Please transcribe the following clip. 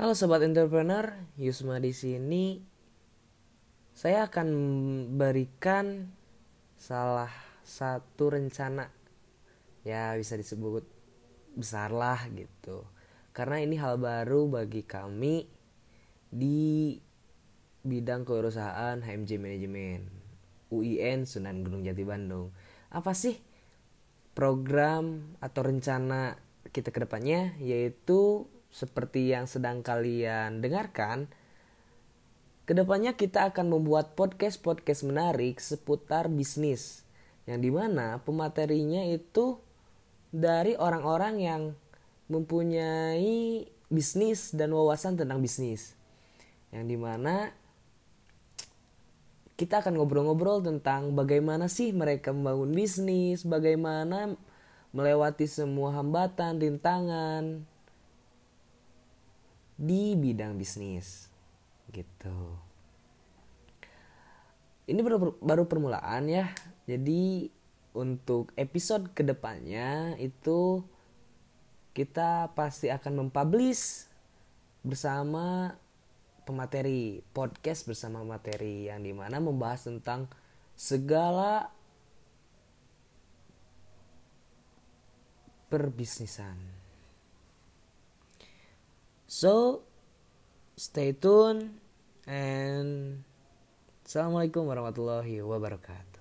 Halo sobat entrepreneur, Yusma di sini. Saya akan berikan salah satu rencana ya bisa disebut besar lah gitu. Karena ini hal baru bagi kami di bidang kewirausahaan HMJ Manajemen UIN Sunan Gunung Jati Bandung. Apa sih program atau rencana kita ke depannya yaitu seperti yang sedang kalian dengarkan, ke depannya kita akan membuat podcast-podcast menarik seputar bisnis. Yang di mana pematerinya itu dari orang-orang yang mempunyai bisnis dan wawasan tentang bisnis. Yang di mana kita akan ngobrol-ngobrol tentang bagaimana sih mereka membangun bisnis, bagaimana melewati semua hambatan, rintangan, di bidang bisnis. Gitu. Ini baru baru permulaan ya. Jadi untuk episode ke depannya itu kita pasti akan mempublish bersama pemateri podcast bersama materi yang di mana membahas tentang segala perbisnisan. So, stay tuned and Assalamualaikum warahmatullahi wabarakatuh.